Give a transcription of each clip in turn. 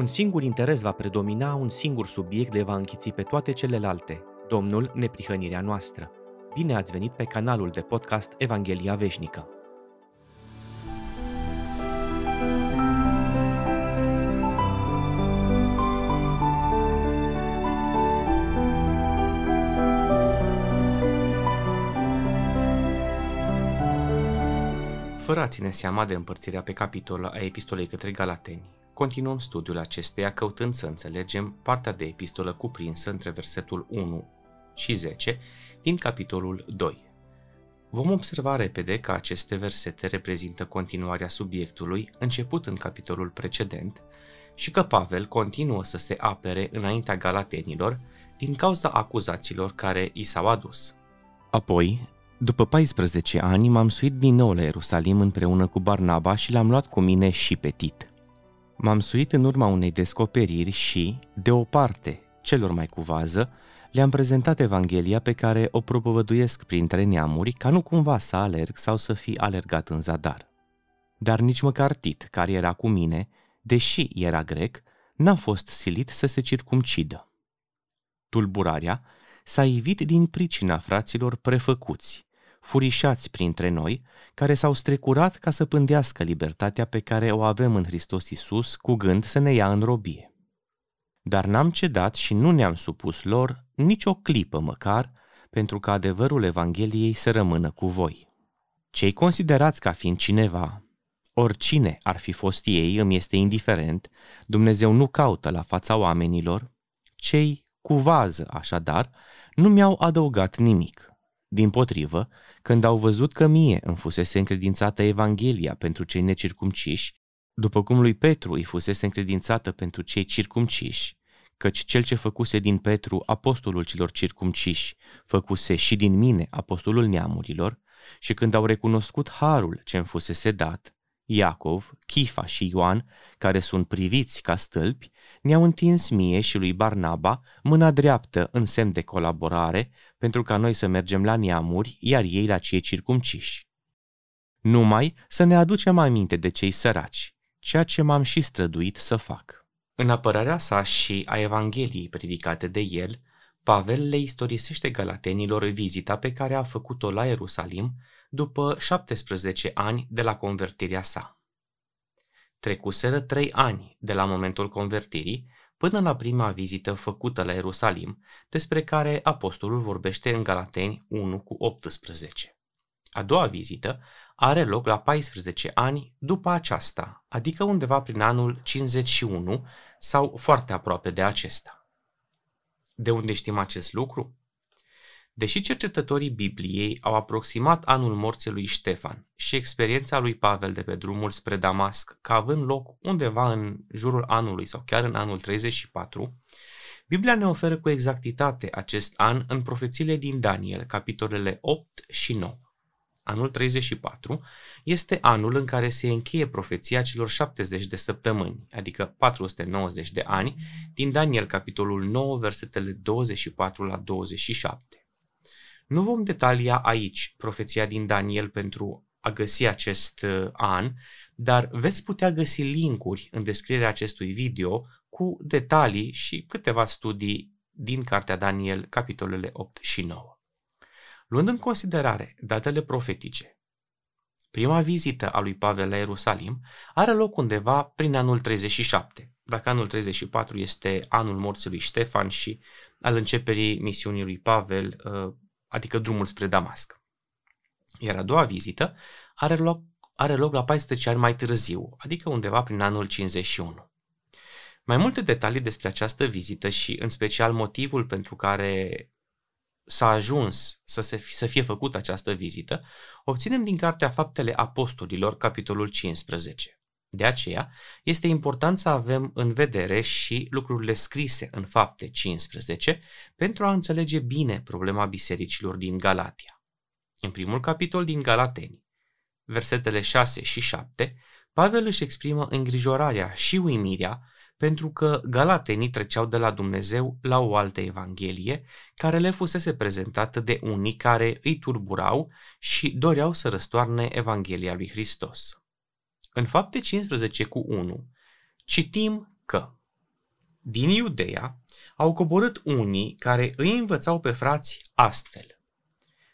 Un singur interes va predomina, un singur subiect le va închiți pe toate celelalte. Domnul, neprihănirea noastră. Bine ați venit pe canalul de podcast Evanghelia Veșnică. Fără a ține seama de împărțirea pe capitol a epistolei către Galateni, continuăm studiul acesteia căutând să înțelegem partea de epistolă cuprinsă între versetul 1 și 10 din capitolul 2. Vom observa repede că aceste versete reprezintă continuarea subiectului început în capitolul precedent și că Pavel continuă să se apere înaintea galatenilor din cauza acuzațiilor care i s-au adus. Apoi, după 14 ani m-am suit din nou la Ierusalim împreună cu Barnaba și l-am luat cu mine și pe Tit. M-am suit în urma unei descoperiri și, de o parte, celor mai cu vază, le-am prezentat Evanghelia pe care o propovăduiesc printre neamuri ca nu cumva să alerg sau să fi alergat în zadar. Dar nici măcar Tit, care era cu mine, deși era grec, n-a fost silit să se circumcidă. Tulburarea s-a ivit din pricina fraților prefăcuți, furișați printre noi, care s-au strecurat ca să pândească libertatea pe care o avem în Hristos Isus cu gând să ne ia în robie. Dar n-am cedat și nu ne-am supus lor nici o clipă măcar, pentru că adevărul Evangheliei să rămână cu voi. Cei considerați ca fiind cineva, oricine ar fi fost ei, îmi este indiferent, Dumnezeu nu caută la fața oamenilor, cei cu vază, așadar, nu mi-au adăugat nimic. Din potrivă, când au văzut că mie îmi fusese încredințată Evanghelia pentru cei necircumciși, după cum lui Petru îi fusese încredințată pentru cei circumciși, căci cel ce făcuse din Petru apostolul celor circumciși, făcuse și din mine apostolul neamurilor, și când au recunoscut harul ce îmi fusese dat, Iacov, Chifa și Ioan, care sunt priviți ca stâlpi, ne-au întins mie și lui Barnaba mâna dreaptă în semn de colaborare pentru ca noi să mergem la neamuri, iar ei la cei circumciși. Numai să ne aducem aminte de cei săraci, ceea ce m-am și străduit să fac. În apărarea sa și a Evangheliei predicate de el, Pavel le istorisește galatenilor vizita pe care a făcut-o la Ierusalim după 17 ani de la convertirea sa. Trecuseră trei ani de la momentul convertirii până la prima vizită făcută la Ierusalim, despre care apostolul vorbește în Galateni 1 cu 18. A doua vizită are loc la 14 ani după aceasta, adică undeva prin anul 51 sau foarte aproape de acesta. De unde știm acest lucru? Deși cercetătorii Bibliei au aproximat anul morții lui Ștefan și experiența lui Pavel de pe drumul spre Damasc ca având loc undeva în jurul anului sau chiar în anul 34, Biblia ne oferă cu exactitate acest an în profețiile din Daniel, capitolele 8 și 9. Anul 34 este anul în care se încheie profeția celor 70 de săptămâni, adică 490 de ani, din Daniel capitolul 9, versetele 24 la 27. Nu vom detalia aici profeția din Daniel pentru a găsi acest uh, an, dar veți putea găsi linkuri în descrierea acestui video cu detalii și câteva studii din cartea Daniel, capitolele 8 și 9. Luând în considerare datele profetice, prima vizită a lui Pavel la Ierusalim are loc undeva prin anul 37, dacă anul 34 este anul morții lui Ștefan și al începerii misiunii lui Pavel uh, adică drumul spre Damasc. Iar a doua vizită are loc, are loc la 14 ani mai târziu, adică undeva prin anul 51. Mai multe detalii despre această vizită și în special motivul pentru care s-a ajuns să, se, să fie făcută această vizită, obținem din Cartea Faptele Apostolilor, capitolul 15. De aceea, este important să avem în vedere și lucrurile scrise în fapte 15 pentru a înțelege bine problema bisericilor din Galatia. În primul capitol din Galateni, versetele 6 și 7, Pavel își exprimă îngrijorarea și uimirea pentru că galatenii treceau de la Dumnezeu la o altă evanghelie care le fusese prezentată de unii care îi turburau și doreau să răstoarne Evanghelia lui Hristos. În fapte 15 cu 1 citim că Din Iudeea au coborât unii care îi învățau pe frați astfel.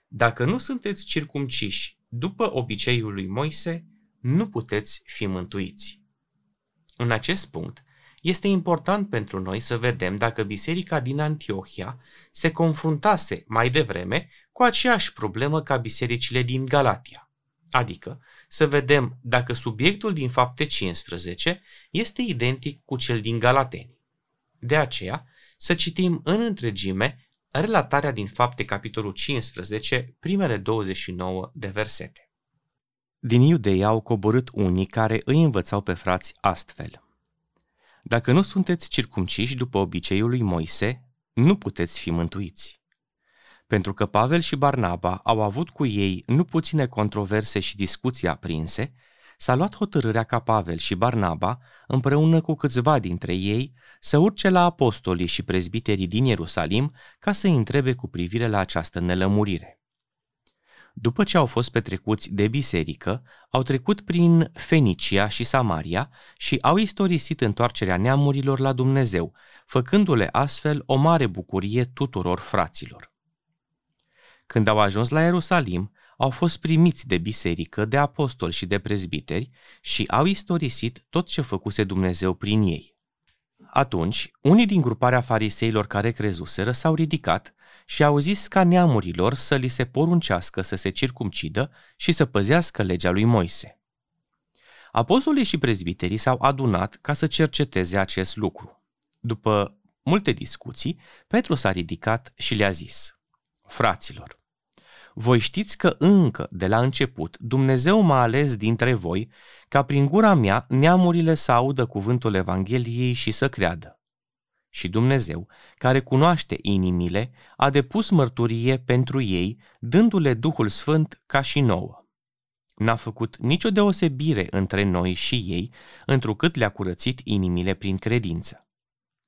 Dacă nu sunteți circumciși după obiceiul lui Moise, nu puteți fi mântuiți. În acest punct, este important pentru noi să vedem dacă biserica din Antiohia se confruntase mai devreme cu aceeași problemă ca bisericile din Galatia. Adică să vedem dacă subiectul din fapte 15 este identic cu cel din Galateni. De aceea, să citim în întregime relatarea din fapte capitolul 15, primele 29 de versete. Din Iudeia au coborât unii care îi învățau pe frați astfel. Dacă nu sunteți circumciși după obiceiul lui Moise, nu puteți fi mântuiți. Pentru că Pavel și Barnaba au avut cu ei nu puține controverse și discuții aprinse, s-a luat hotărârea ca Pavel și Barnaba, împreună cu câțiva dintre ei, să urce la apostolii și prezbiterii din Ierusalim ca să-i întrebe cu privire la această nelămurire. După ce au fost petrecuți de biserică, au trecut prin Fenicia și Samaria și au istorisit întoarcerea neamurilor la Dumnezeu, făcându-le astfel o mare bucurie tuturor fraților. Când au ajuns la Ierusalim, au fost primiți de biserică, de apostoli și de prezbiteri și au istorisit tot ce făcuse Dumnezeu prin ei. Atunci, unii din gruparea fariseilor care crezuseră s-au ridicat și au zis ca neamurilor să li se poruncească să se circumcidă și să păzească legea lui Moise. Apostolii și prezbiterii s-au adunat ca să cerceteze acest lucru. După multe discuții, Petru s-a ridicat și le-a zis, Fraților, voi știți că încă de la început Dumnezeu m-a ales dintre voi ca prin gura mea neamurile să audă cuvântul Evangheliei și să creadă. Și Dumnezeu, care cunoaște inimile, a depus mărturie pentru ei, dându-le Duhul Sfânt ca și nouă. N-a făcut nicio deosebire între noi și ei, întrucât le-a curățit inimile prin credință.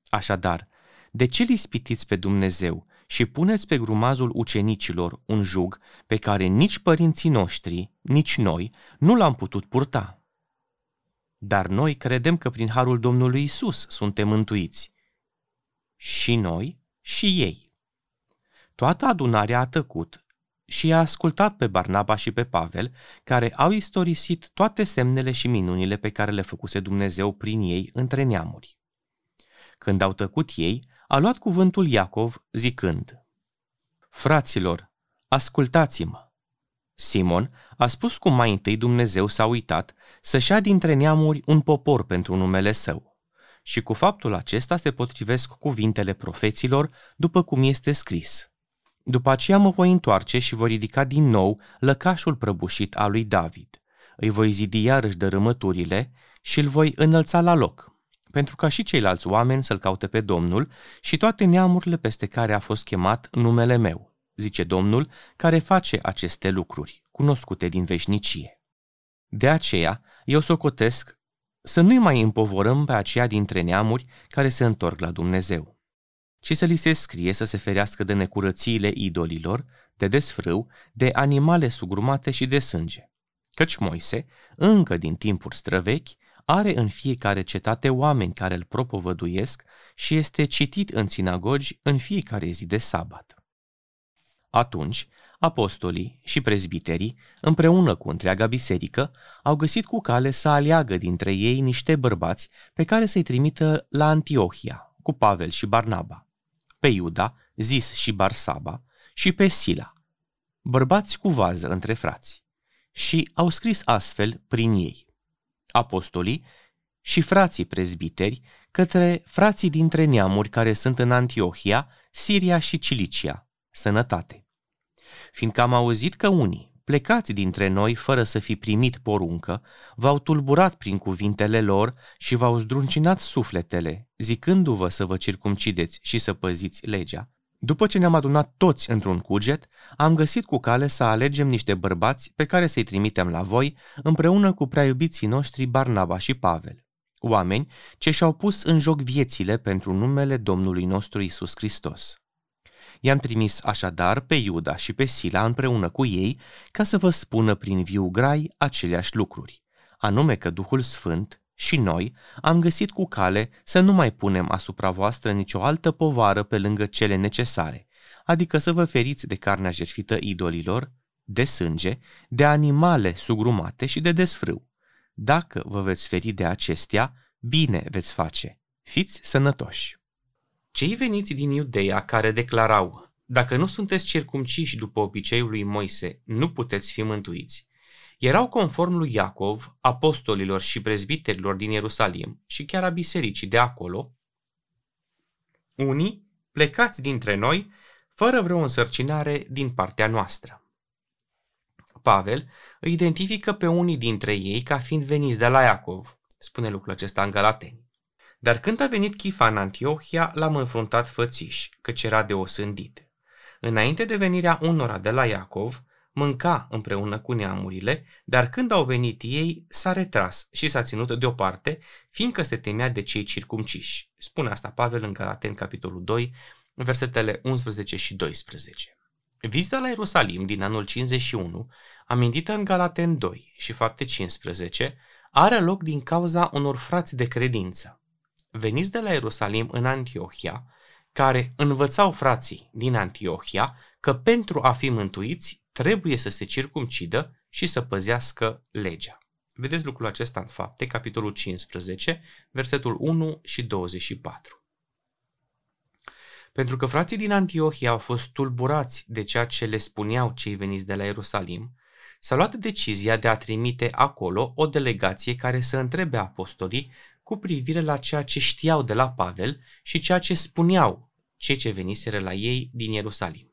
Așadar, de ce li spitiți pe Dumnezeu și puneți pe grumazul ucenicilor un jug pe care nici părinții noștri, nici noi, nu l-am putut purta? Dar noi credem că prin harul Domnului Isus suntem mântuiți. Și noi, și ei. Toată adunarea a tăcut și i-a ascultat pe Barnaba și pe Pavel, care au istorisit toate semnele și minunile pe care le făcuse Dumnezeu prin ei între neamuri. Când au tăcut ei, a luat cuvântul Iacov zicând, Fraților, ascultați-mă! Simon a spus cum mai întâi Dumnezeu s-a uitat să-și ia dintre neamuri un popor pentru numele său. Și cu faptul acesta se potrivesc cuvintele profeților, după cum este scris. După aceea mă voi întoarce și voi ridica din nou lăcașul prăbușit al lui David. Îi voi zidi iarăși dărâmăturile și îl voi înălța la loc, pentru ca și ceilalți oameni să-L caute pe Domnul și toate neamurile peste care a fost chemat numele meu, zice Domnul, care face aceste lucruri, cunoscute din veșnicie. De aceea, eu socotesc să nu-i mai împovorăm pe aceia dintre neamuri care se întorc la Dumnezeu, ci să li se scrie să se ferească de necurățiile idolilor, de desfrâu, de animale sugrumate și de sânge. Căci Moise, încă din timpuri străvechi, are în fiecare cetate oameni care îl propovăduiesc și este citit în sinagogi în fiecare zi de sabat. Atunci, apostolii și prezbiterii, împreună cu întreaga biserică, au găsit cu cale să aleagă dintre ei niște bărbați pe care să-i trimită la Antiohia, cu Pavel și Barnaba, pe Iuda, zis și Barsaba, și pe Sila, bărbați cu vază între frați, și au scris astfel prin ei apostolii și frații prezbiteri către frații dintre neamuri care sunt în Antiohia, Siria și Cilicia. Sănătate! Fiindcă am auzit că unii, plecați dintre noi fără să fi primit poruncă, v-au tulburat prin cuvintele lor și v-au zdruncinat sufletele, zicându-vă să vă circumcideți și să păziți legea, după ce ne-am adunat toți într-un cuget, am găsit cu cale să alegem niște bărbați pe care să-i trimitem la voi, împreună cu prea iubiții noștri Barnaba și Pavel. Oameni ce și-au pus în joc viețile pentru numele Domnului nostru Isus Hristos. I-am trimis așadar pe Iuda și pe Sila împreună cu ei ca să vă spună prin viu grai aceleași lucruri, anume că Duhul Sfânt și noi am găsit cu cale să nu mai punem asupra voastră nicio altă povară pe lângă cele necesare, adică să vă feriți de carnea jertfită idolilor, de sânge, de animale sugrumate și de desfrâu. Dacă vă veți feri de acestea, bine veți face. Fiți sănătoși! Cei veniți din Iudeea care declarau, dacă nu sunteți circumciși după obiceiul lui Moise, nu puteți fi mântuiți, erau conform lui Iacov, apostolilor și prezbiterilor din Ierusalim și chiar a bisericii de acolo, unii plecați dintre noi fără vreo însărcinare din partea noastră. Pavel îi identifică pe unii dintre ei ca fiind veniți de la Iacov, spune lucrul acesta în Galateni. Dar când a venit Chifa în Antiohia, l-am înfruntat fățiș, căci era de osândit. Înainte de venirea unora de la Iacov, mânca împreună cu neamurile, dar când au venit ei, s-a retras și s-a ținut deoparte, fiindcă se temea de cei circumciși. Spune asta Pavel în Galaten, capitolul 2, versetele 11 și 12. Vizita la Ierusalim din anul 51, amintită în Galaten 2 și fapte 15, are loc din cauza unor frați de credință. Veniți de la Ierusalim în Antiohia, care învățau frații din Antiohia că pentru a fi mântuiți trebuie să se circumcidă și să păzească legea. Vedeți lucrul acesta în fapte, capitolul 15, versetul 1 și 24. Pentru că frații din Antiohia au fost tulburați de ceea ce le spuneau cei veniți de la Ierusalim, s-a luat decizia de a trimite acolo o delegație care să întrebe apostolii cu privire la ceea ce știau de la Pavel și ceea ce spuneau cei ce veniseră la ei din Ierusalim.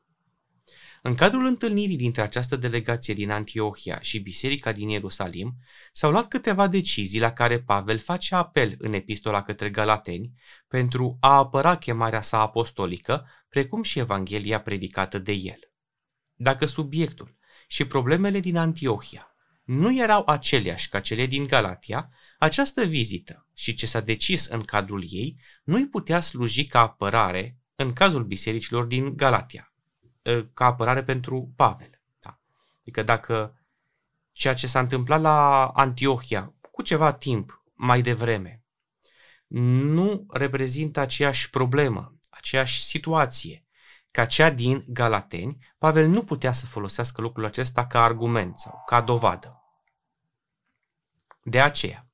În cadrul întâlnirii dintre această delegație din Antiohia și biserica din Ierusalim, s-au luat câteva decizii la care Pavel face apel în epistola către Galateni pentru a apăra chemarea sa apostolică, precum și Evanghelia predicată de el. Dacă subiectul și problemele din Antiohia nu erau aceleași ca cele din Galatia, această vizită și ce s-a decis în cadrul ei nu-i putea sluji ca apărare în cazul bisericilor din Galatia, ă, ca apărare pentru Pavel. Da. Adică dacă ceea ce s-a întâmplat la Antiohia cu ceva timp mai devreme nu reprezintă aceeași problemă, aceeași situație ca cea din Galateni, Pavel nu putea să folosească lucrul acesta ca argument sau ca dovadă. De aceea,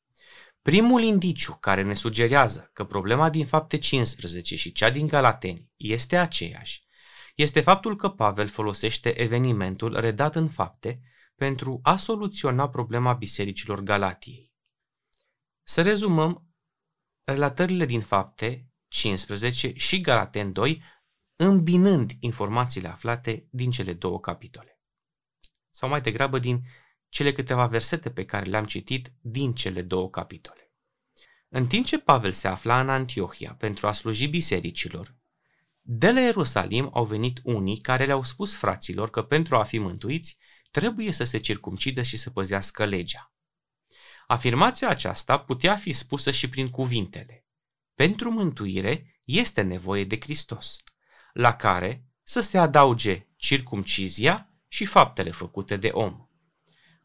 primul indiciu care ne sugerează că problema din fapte 15 și cea din Galateni este aceeași, este faptul că Pavel folosește evenimentul redat în fapte pentru a soluționa problema bisericilor Galatiei. Să rezumăm relatările din fapte 15 și Galaten 2 îmbinând informațiile aflate din cele două capitole. Sau mai degrabă din cele câteva versete pe care le-am citit din cele două capitole. În timp ce Pavel se afla în Antiohia pentru a sluji bisericilor, de la Ierusalim au venit unii care le-au spus fraților că pentru a fi mântuiți trebuie să se circumcidă și să păzească legea. Afirmația aceasta putea fi spusă și prin cuvintele. Pentru mântuire este nevoie de Hristos la care să se adauge circumcizia și faptele făcute de om.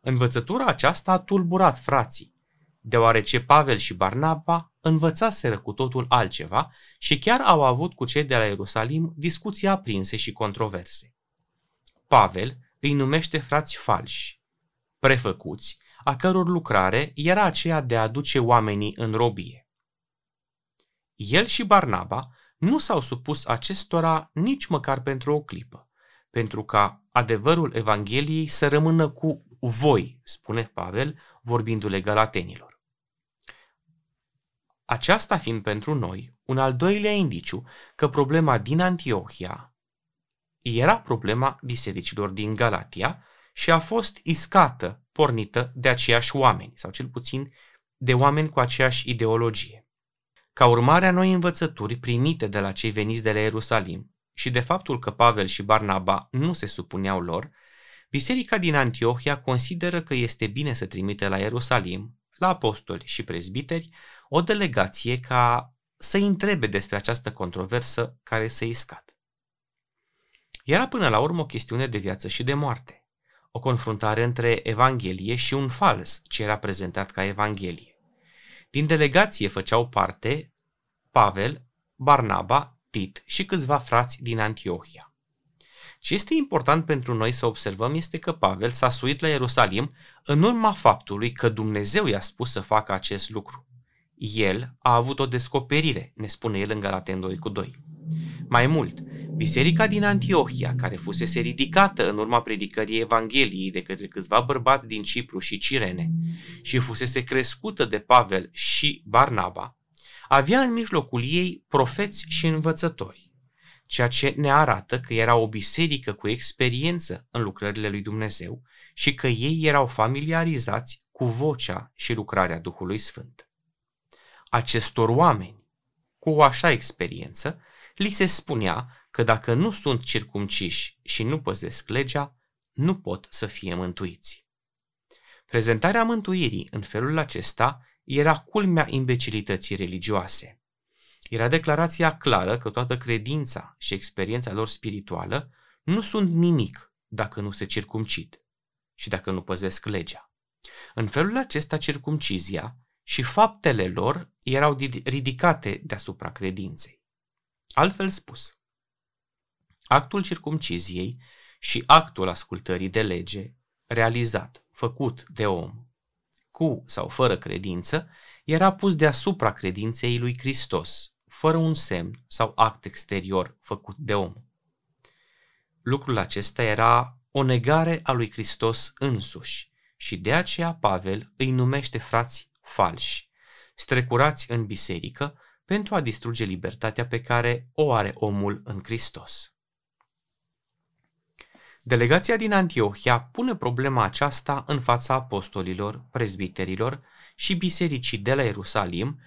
Învățătura aceasta a tulburat frații, deoarece Pavel și Barnaba învățaseră cu totul altceva și chiar au avut cu cei de la Ierusalim discuții aprinse și controverse. Pavel îi numește frați falși, prefăcuți, a căror lucrare era aceea de a aduce oamenii în robie. El și Barnaba nu s-au supus acestora nici măcar pentru o clipă, pentru ca adevărul Evangheliei să rămână cu voi, spune Pavel, vorbindu-le galatenilor. Aceasta fiind pentru noi un al doilea indiciu că problema din Antiohia era problema bisericilor din Galatia și a fost iscată, pornită de aceiași oameni, sau cel puțin de oameni cu aceeași ideologie. Ca urmare a noi învățături primite de la cei veniți de la Ierusalim și de faptul că Pavel și Barnaba nu se supuneau lor, Biserica din Antiohia consideră că este bine să trimite la Ierusalim, la apostoli și prezbiteri, o delegație ca să-i întrebe despre această controversă care să-i scad. Era până la urmă o chestiune de viață și de moarte, o confruntare între Evanghelie și un fals ce era prezentat ca Evanghelie. Din delegație făceau parte Pavel, Barnaba, Tit și câțiva frați din Antiohia. Ce este important pentru noi să observăm este că Pavel s-a suit la Ierusalim în urma faptului că Dumnezeu i-a spus să facă acest lucru. El a avut o descoperire, ne spune el în Galaten 2 cu 2. Mai mult, biserica din Antiohia, care fusese ridicată în urma predicării Evangheliei de către câțiva bărbați din Cipru și Cirene și fusese crescută de Pavel și Barnaba, avea în mijlocul ei profeți și învățători, ceea ce ne arată că era o biserică cu experiență în lucrările lui Dumnezeu și că ei erau familiarizați cu vocea și lucrarea Duhului Sfânt. Acestor oameni, cu o așa experiență, li se spunea că dacă nu sunt circumciși și nu păzesc legea, nu pot să fie mântuiți. Prezentarea mântuirii în felul acesta era culmea imbecilității religioase. Era declarația clară că toată credința și experiența lor spirituală nu sunt nimic dacă nu se circumcid și dacă nu păzesc legea. În felul acesta, circumcizia și faptele lor erau ridicate deasupra credinței. Altfel spus, actul circumciziei și actul ascultării de lege, realizat, făcut de om, cu sau fără credință, era pus deasupra credinței lui Hristos, fără un semn sau act exterior făcut de om. Lucrul acesta era o negare a lui Hristos însuși și de aceea Pavel îi numește frați falși, strecurați în biserică pentru a distruge libertatea pe care o are omul în Hristos. Delegația din Antiohia pune problema aceasta în fața apostolilor, prezbiterilor și bisericii de la Ierusalim,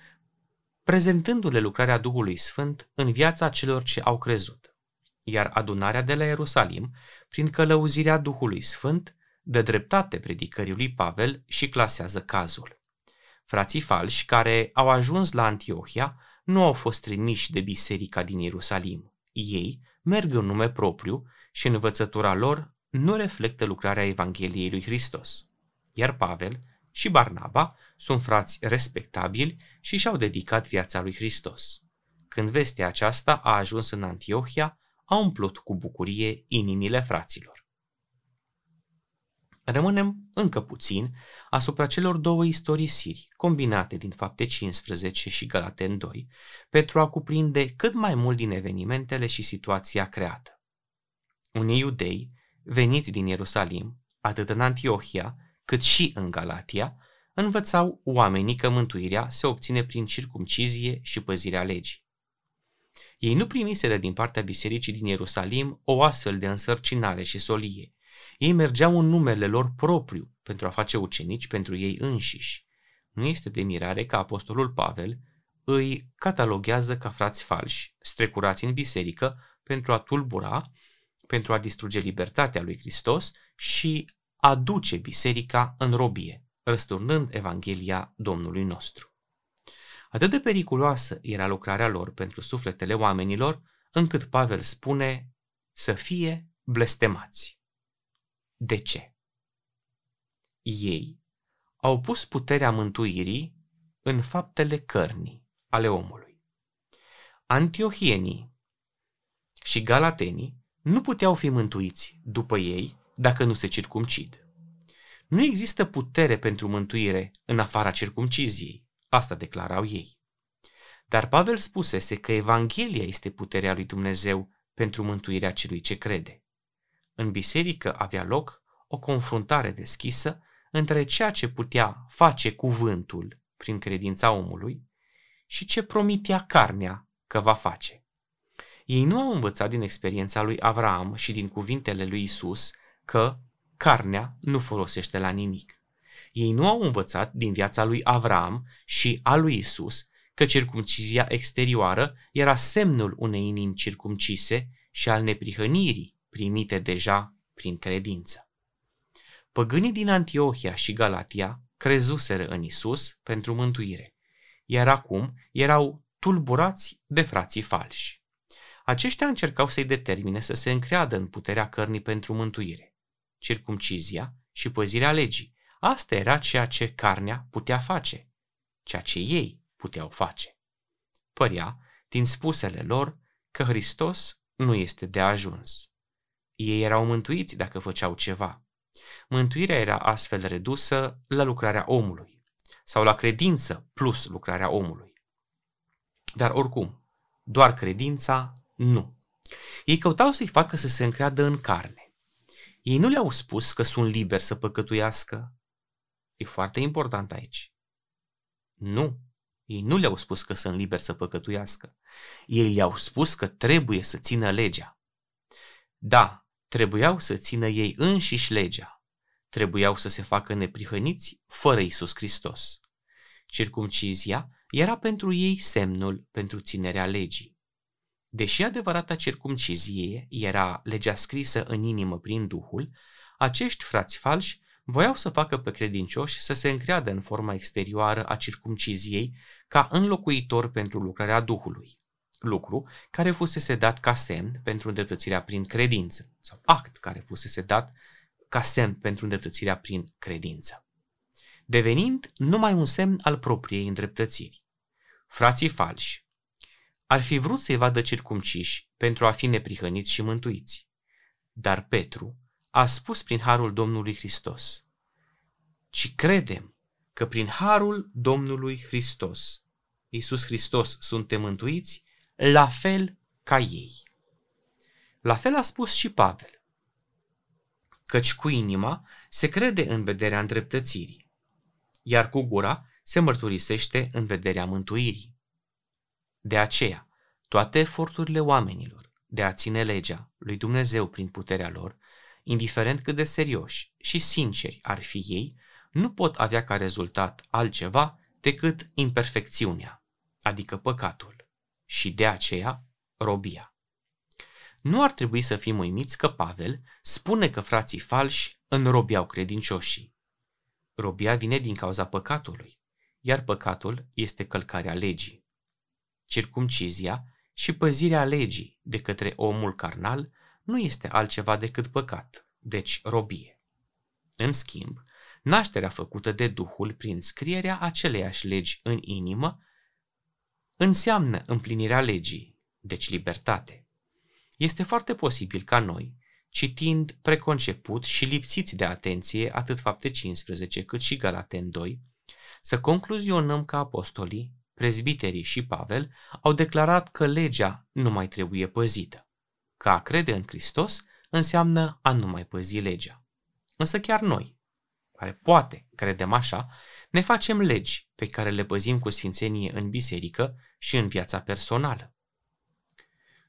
prezentându-le lucrarea Duhului Sfânt în viața celor ce au crezut. Iar adunarea de la Ierusalim, prin călăuzirea Duhului Sfânt, dă dreptate predicării lui Pavel și clasează cazul. Frații falși care au ajuns la Antiohia nu au fost trimiși de biserica din Ierusalim. Ei merg în nume propriu și învățătura lor nu reflectă lucrarea Evangheliei lui Hristos. Iar Pavel și Barnaba sunt frați respectabili și și-au dedicat viața lui Hristos. Când vestea aceasta a ajuns în Antiohia, a umplut cu bucurie inimile fraților. Rămânem încă puțin asupra celor două istorisiri combinate din fapte 15 și Galaten 2 pentru a cuprinde cât mai mult din evenimentele și situația creată. Unii iudei, veniți din Ierusalim, atât în Antiohia cât și în Galatia, învățau oamenii că mântuirea se obține prin circumcizie și păzirea legii. Ei nu primiseră din partea bisericii din Ierusalim o astfel de însărcinare și solie, ei mergeau în numele lor propriu pentru a face ucenici pentru ei înșiși. Nu este de mirare că apostolul Pavel îi cataloghează ca frați falși, strecurați în biserică pentru a tulbura, pentru a distruge libertatea lui Hristos și a duce biserica în robie, răsturnând Evanghelia Domnului nostru. Atât de periculoasă era lucrarea lor pentru sufletele oamenilor, încât Pavel spune să fie blestemați. De ce? Ei au pus puterea mântuirii în faptele cărnii ale omului. Antiohienii și galatenii nu puteau fi mântuiți după ei dacă nu se circumcid. Nu există putere pentru mântuire în afara circumciziei, asta declarau ei. Dar Pavel spusese că Evanghelia este puterea lui Dumnezeu pentru mântuirea celui ce crede în biserică avea loc o confruntare deschisă între ceea ce putea face cuvântul prin credința omului și ce promitea carnea că va face. Ei nu au învățat din experiența lui Avraam și din cuvintele lui Isus că carnea nu folosește la nimic. Ei nu au învățat din viața lui Avraam și a lui Isus că circumcizia exterioară era semnul unei inimi circumcise și al neprihănirii primite deja prin credință. Păgânii din Antiohia și Galatia crezuseră în Isus pentru mântuire, iar acum erau tulburați de frații falși. Aceștia încercau să-i determine să se încreadă în puterea cărnii pentru mântuire, circumcizia și păzirea legii. Asta era ceea ce carnea putea face. ceea ce ei puteau face. Părea, din spusele lor, că Hristos nu este de ajuns. Ei erau mântuiți dacă făceau ceva. Mântuirea era astfel redusă la lucrarea omului sau la credință plus lucrarea omului. Dar oricum, doar credința nu. Ei căutau să-i facă să se încreadă în carne. Ei nu le-au spus că sunt liberi să păcătuiască. E foarte important aici. Nu. Ei nu le-au spus că sunt liberi să păcătuiască. Ei le-au spus că trebuie să țină legea. Da, trebuiau să țină ei înșiși legea. Trebuiau să se facă neprihăniți fără Isus Hristos. Circumcizia era pentru ei semnul pentru ținerea legii. Deși adevărata circumcizie era legea scrisă în inimă prin Duhul, acești frați falși voiau să facă pe credincioși să se încreadă în forma exterioară a circumciziei ca înlocuitor pentru lucrarea Duhului, lucru care fusese dat ca semn pentru îndreptățirea prin credință, sau act care fusese dat ca semn pentru îndreptățirea prin credință, devenind numai un semn al propriei îndreptățiri. Frații falși ar fi vrut să-i vadă circumciși pentru a fi neprihăniți și mântuiți. Dar Petru a spus prin harul Domnului Hristos, ci credem că prin harul Domnului Hristos, Iisus Hristos, suntem mântuiți, la fel ca ei. La fel a spus și Pavel, căci cu inima se crede în vederea îndreptățirii, iar cu gura se mărturisește în vederea mântuirii. De aceea, toate eforturile oamenilor de a ține legea lui Dumnezeu prin puterea lor, indiferent cât de serioși și sinceri ar fi ei, nu pot avea ca rezultat altceva decât imperfecțiunea, adică păcatul, și de aceea robia. Nu ar trebui să fim uimiți că Pavel spune că frații falși înrobiau credincioșii. Robia vine din cauza păcatului, iar păcatul este călcarea legii. Circumcizia și păzirea legii de către omul carnal nu este altceva decât păcat, deci robie. În schimb, nașterea făcută de Duhul prin scrierea aceleiași legi în inimă înseamnă împlinirea legii, deci libertate. Este foarte posibil ca noi, citind preconceput și lipsiți de atenție atât fapte 15 cât și Galaten 2, să concluzionăm că apostolii, prezbiterii și Pavel au declarat că legea nu mai trebuie păzită. Că a crede în Hristos înseamnă a nu mai păzi legea. Însă chiar noi, care poate credem așa, ne facem legi pe care le păzim cu sfințenie în biserică și în viața personală.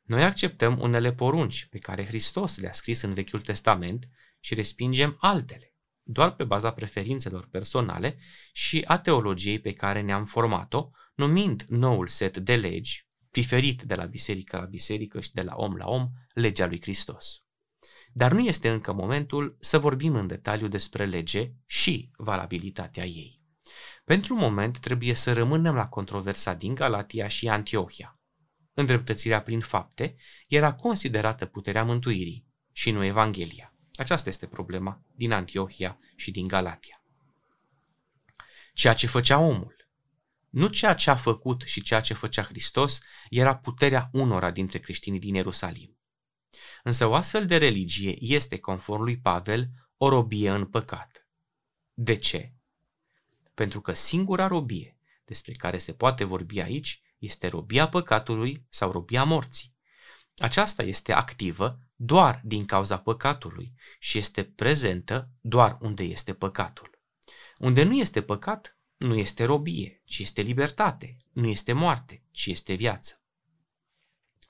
Noi acceptăm unele porunci pe care Hristos le-a scris în Vechiul Testament și respingem altele, doar pe baza preferințelor personale și a teologiei pe care ne-am format-o, numind noul set de legi, diferit de la biserică la biserică și de la om la om, legea lui Hristos. Dar nu este încă momentul să vorbim în detaliu despre lege și valabilitatea ei. Pentru moment trebuie să rămânem la controversa din Galatia și Antiohia. Îndreptățirea prin fapte era considerată puterea mântuirii și nu Evanghelia. Aceasta este problema din Antiohia și din Galatia. Ceea ce făcea omul, nu ceea ce a făcut și ceea ce făcea Hristos, era puterea unora dintre creștinii din Ierusalim. Însă o astfel de religie este, conform lui Pavel, o robie în păcat. De ce? Pentru că singura robie despre care se poate vorbi aici este robia păcatului sau robia morții. Aceasta este activă doar din cauza păcatului și este prezentă doar unde este păcatul. Unde nu este păcat, nu este robie, ci este libertate, nu este moarte, ci este viață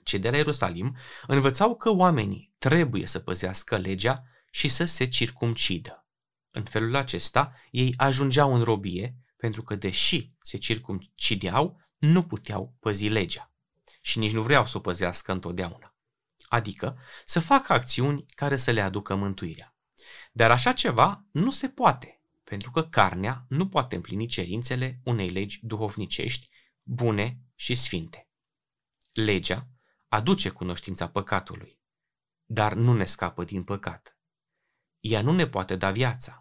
cei de la Ierusalim învățau că oamenii trebuie să păzească legea și să se circumcidă. În felul acesta, ei ajungeau în robie pentru că, deși se circumcideau, nu puteau păzi legea și nici nu vreau să o păzească întotdeauna. Adică să facă acțiuni care să le aducă mântuirea. Dar așa ceva nu se poate, pentru că carnea nu poate împlini cerințele unei legi duhovnicești, bune și sfinte. Legea aduce cunoștința păcatului, dar nu ne scapă din păcat. Ea nu ne poate da viața.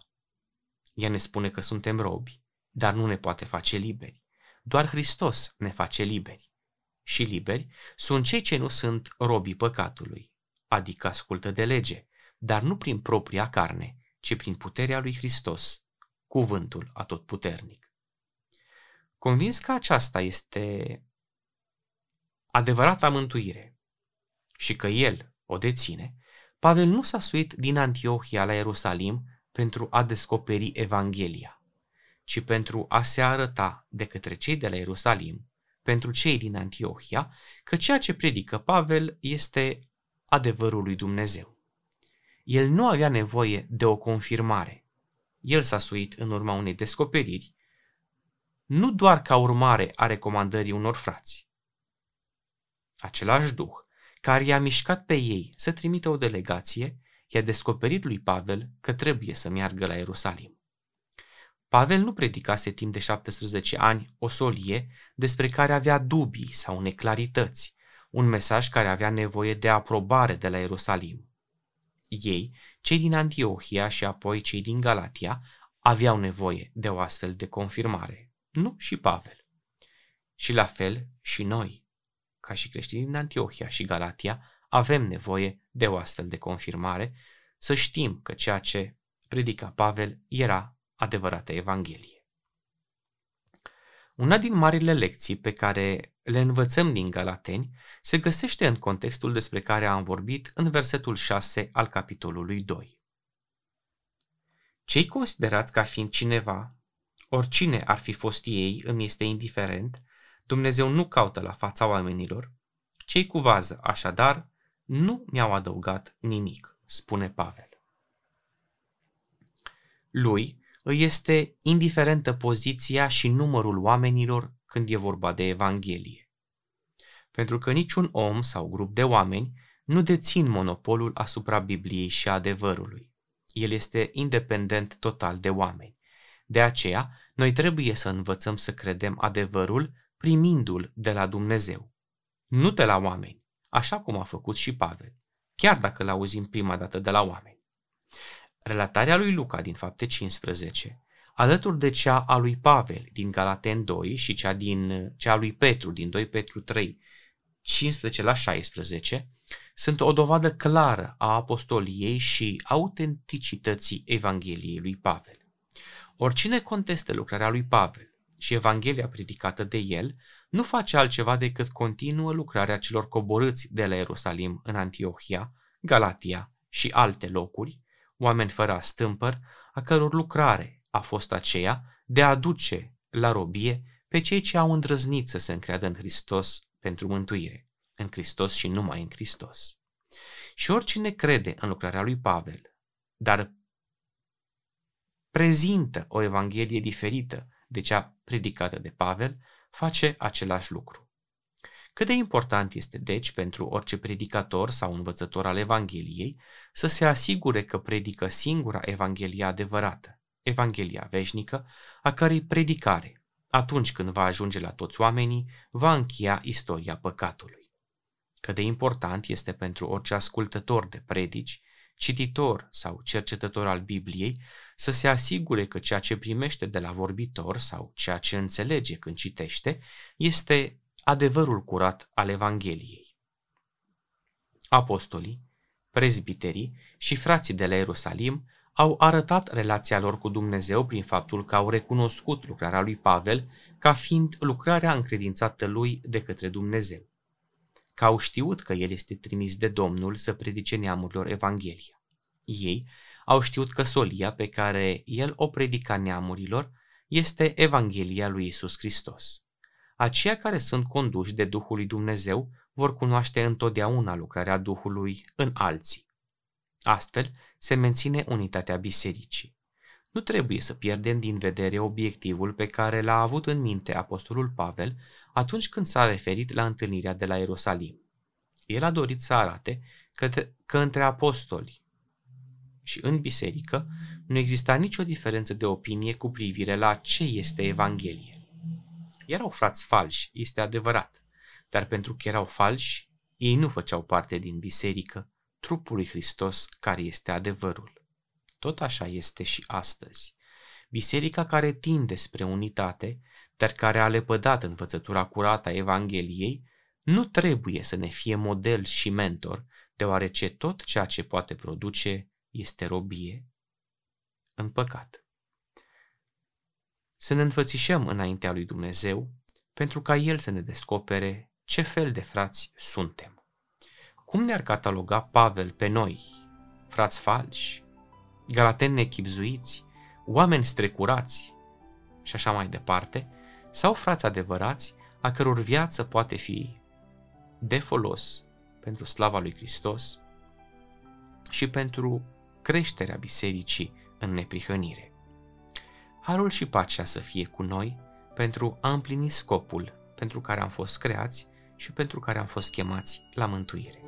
Ea ne spune că suntem robi, dar nu ne poate face liberi. Doar Hristos ne face liberi. Și liberi sunt cei ce nu sunt robii păcatului, adică ascultă de lege, dar nu prin propria carne, ci prin puterea lui Hristos, cuvântul atotputernic. Convins că aceasta este adevărata mântuire și că el o deține, Pavel nu s-a suit din Antiohia la Ierusalim pentru a descoperi Evanghelia, ci pentru a se arăta de către cei de la Ierusalim, pentru cei din Antiohia, că ceea ce predică Pavel este adevărul lui Dumnezeu. El nu avea nevoie de o confirmare. El s-a suit în urma unei descoperiri, nu doar ca urmare a recomandării unor frați. Același duh care i-a mișcat pe ei să trimită o delegație, i-a descoperit lui Pavel că trebuie să meargă la Ierusalim. Pavel nu predicase timp de 17 ani o solie despre care avea dubii sau neclarități, un mesaj care avea nevoie de aprobare de la Ierusalim. Ei, cei din Antiohia și apoi cei din Galatia, aveau nevoie de o astfel de confirmare, nu și Pavel. Și la fel și noi, ca și creștinii din Antiohia și Galatia, avem nevoie de o astfel de confirmare, să știm că ceea ce predica Pavel era adevărată Evanghelie. Una din marile lecții pe care le învățăm din Galateni se găsește în contextul despre care am vorbit în versetul 6 al capitolului 2. Cei considerați ca fiind cineva, oricine ar fi fost ei, îmi este indiferent, Dumnezeu nu caută la fața oamenilor, cei cu vază, așadar, nu mi-au adăugat nimic, spune Pavel. Lui îi este indiferentă poziția și numărul oamenilor când e vorba de Evanghelie. Pentru că niciun om sau grup de oameni nu dețin monopolul asupra Bibliei și adevărului. El este independent total de oameni. De aceea, noi trebuie să învățăm să credem adevărul primindu-l de la Dumnezeu, nu de la oameni, așa cum a făcut și Pavel, chiar dacă l-auzim prima dată de la oameni. Relatarea lui Luca din fapte 15, alături de cea a lui Pavel din Galaten 2 și cea, din, cea a lui Petru din 2 Petru 3, 15 la 16, sunt o dovadă clară a apostoliei și autenticității Evangheliei lui Pavel. Oricine contestă lucrarea lui Pavel și Evanghelia predicată de el, nu face altceva decât continuă lucrarea celor coborâți de la Ierusalim în Antiohia, Galatia și alte locuri, oameni fără stâmpăr, a căror lucrare a fost aceea de a duce la robie pe cei ce au îndrăznit să se încreadă în Hristos pentru mântuire, în Hristos și numai în Hristos. Și oricine crede în lucrarea lui Pavel, dar prezintă o evanghelie diferită de cea predicată de Pavel, face același lucru. Cât de important este, deci, pentru orice predicator sau învățător al Evangheliei să se asigure că predică singura Evanghelia adevărată, Evanghelia veșnică, a cărei predicare, atunci când va ajunge la toți oamenii, va încheia istoria păcatului. Cât de important este pentru orice ascultător de predici, cititor sau cercetător al Bibliei să se asigure că ceea ce primește de la vorbitor sau ceea ce înțelege când citește este adevărul curat al Evangheliei. Apostolii, prezbiterii și frații de la Ierusalim au arătat relația lor cu Dumnezeu prin faptul că au recunoscut lucrarea lui Pavel ca fiind lucrarea încredințată lui de către Dumnezeu, că au știut că el este trimis de Domnul să predice neamurilor Evanghelia. Ei au știut că solia pe care el o predica neamurilor este Evanghelia lui Isus Hristos. Aceia care sunt conduși de Duhul lui Dumnezeu vor cunoaște întotdeauna lucrarea Duhului în alții. Astfel se menține unitatea bisericii. Nu trebuie să pierdem din vedere obiectivul pe care l-a avut în minte Apostolul Pavel atunci când s-a referit la întâlnirea de la Ierusalim. El a dorit să arate că, că între apostoli și în biserică nu exista nicio diferență de opinie cu privire la ce este Evanghelie. Erau frați falși, este adevărat, dar pentru că erau falși, ei nu făceau parte din biserică, trupul lui Hristos care este adevărul. Tot așa este și astăzi. Biserica care tinde spre unitate dar care a lepădat învățătura curată a Evangheliei, nu trebuie să ne fie model și mentor, deoarece tot ceea ce poate produce este robie în păcat. Să ne înfățișăm înaintea lui Dumnezeu pentru ca El să ne descopere ce fel de frați suntem. Cum ne-ar cataloga Pavel pe noi, frați falși, galateni nechipzuiți, oameni strecurați și așa mai departe, sau frați adevărați a căror viață poate fi de folos pentru slava lui Hristos și pentru creșterea bisericii în neprihănire. Harul și pacea să fie cu noi pentru a împlini scopul pentru care am fost creați și pentru care am fost chemați la mântuire.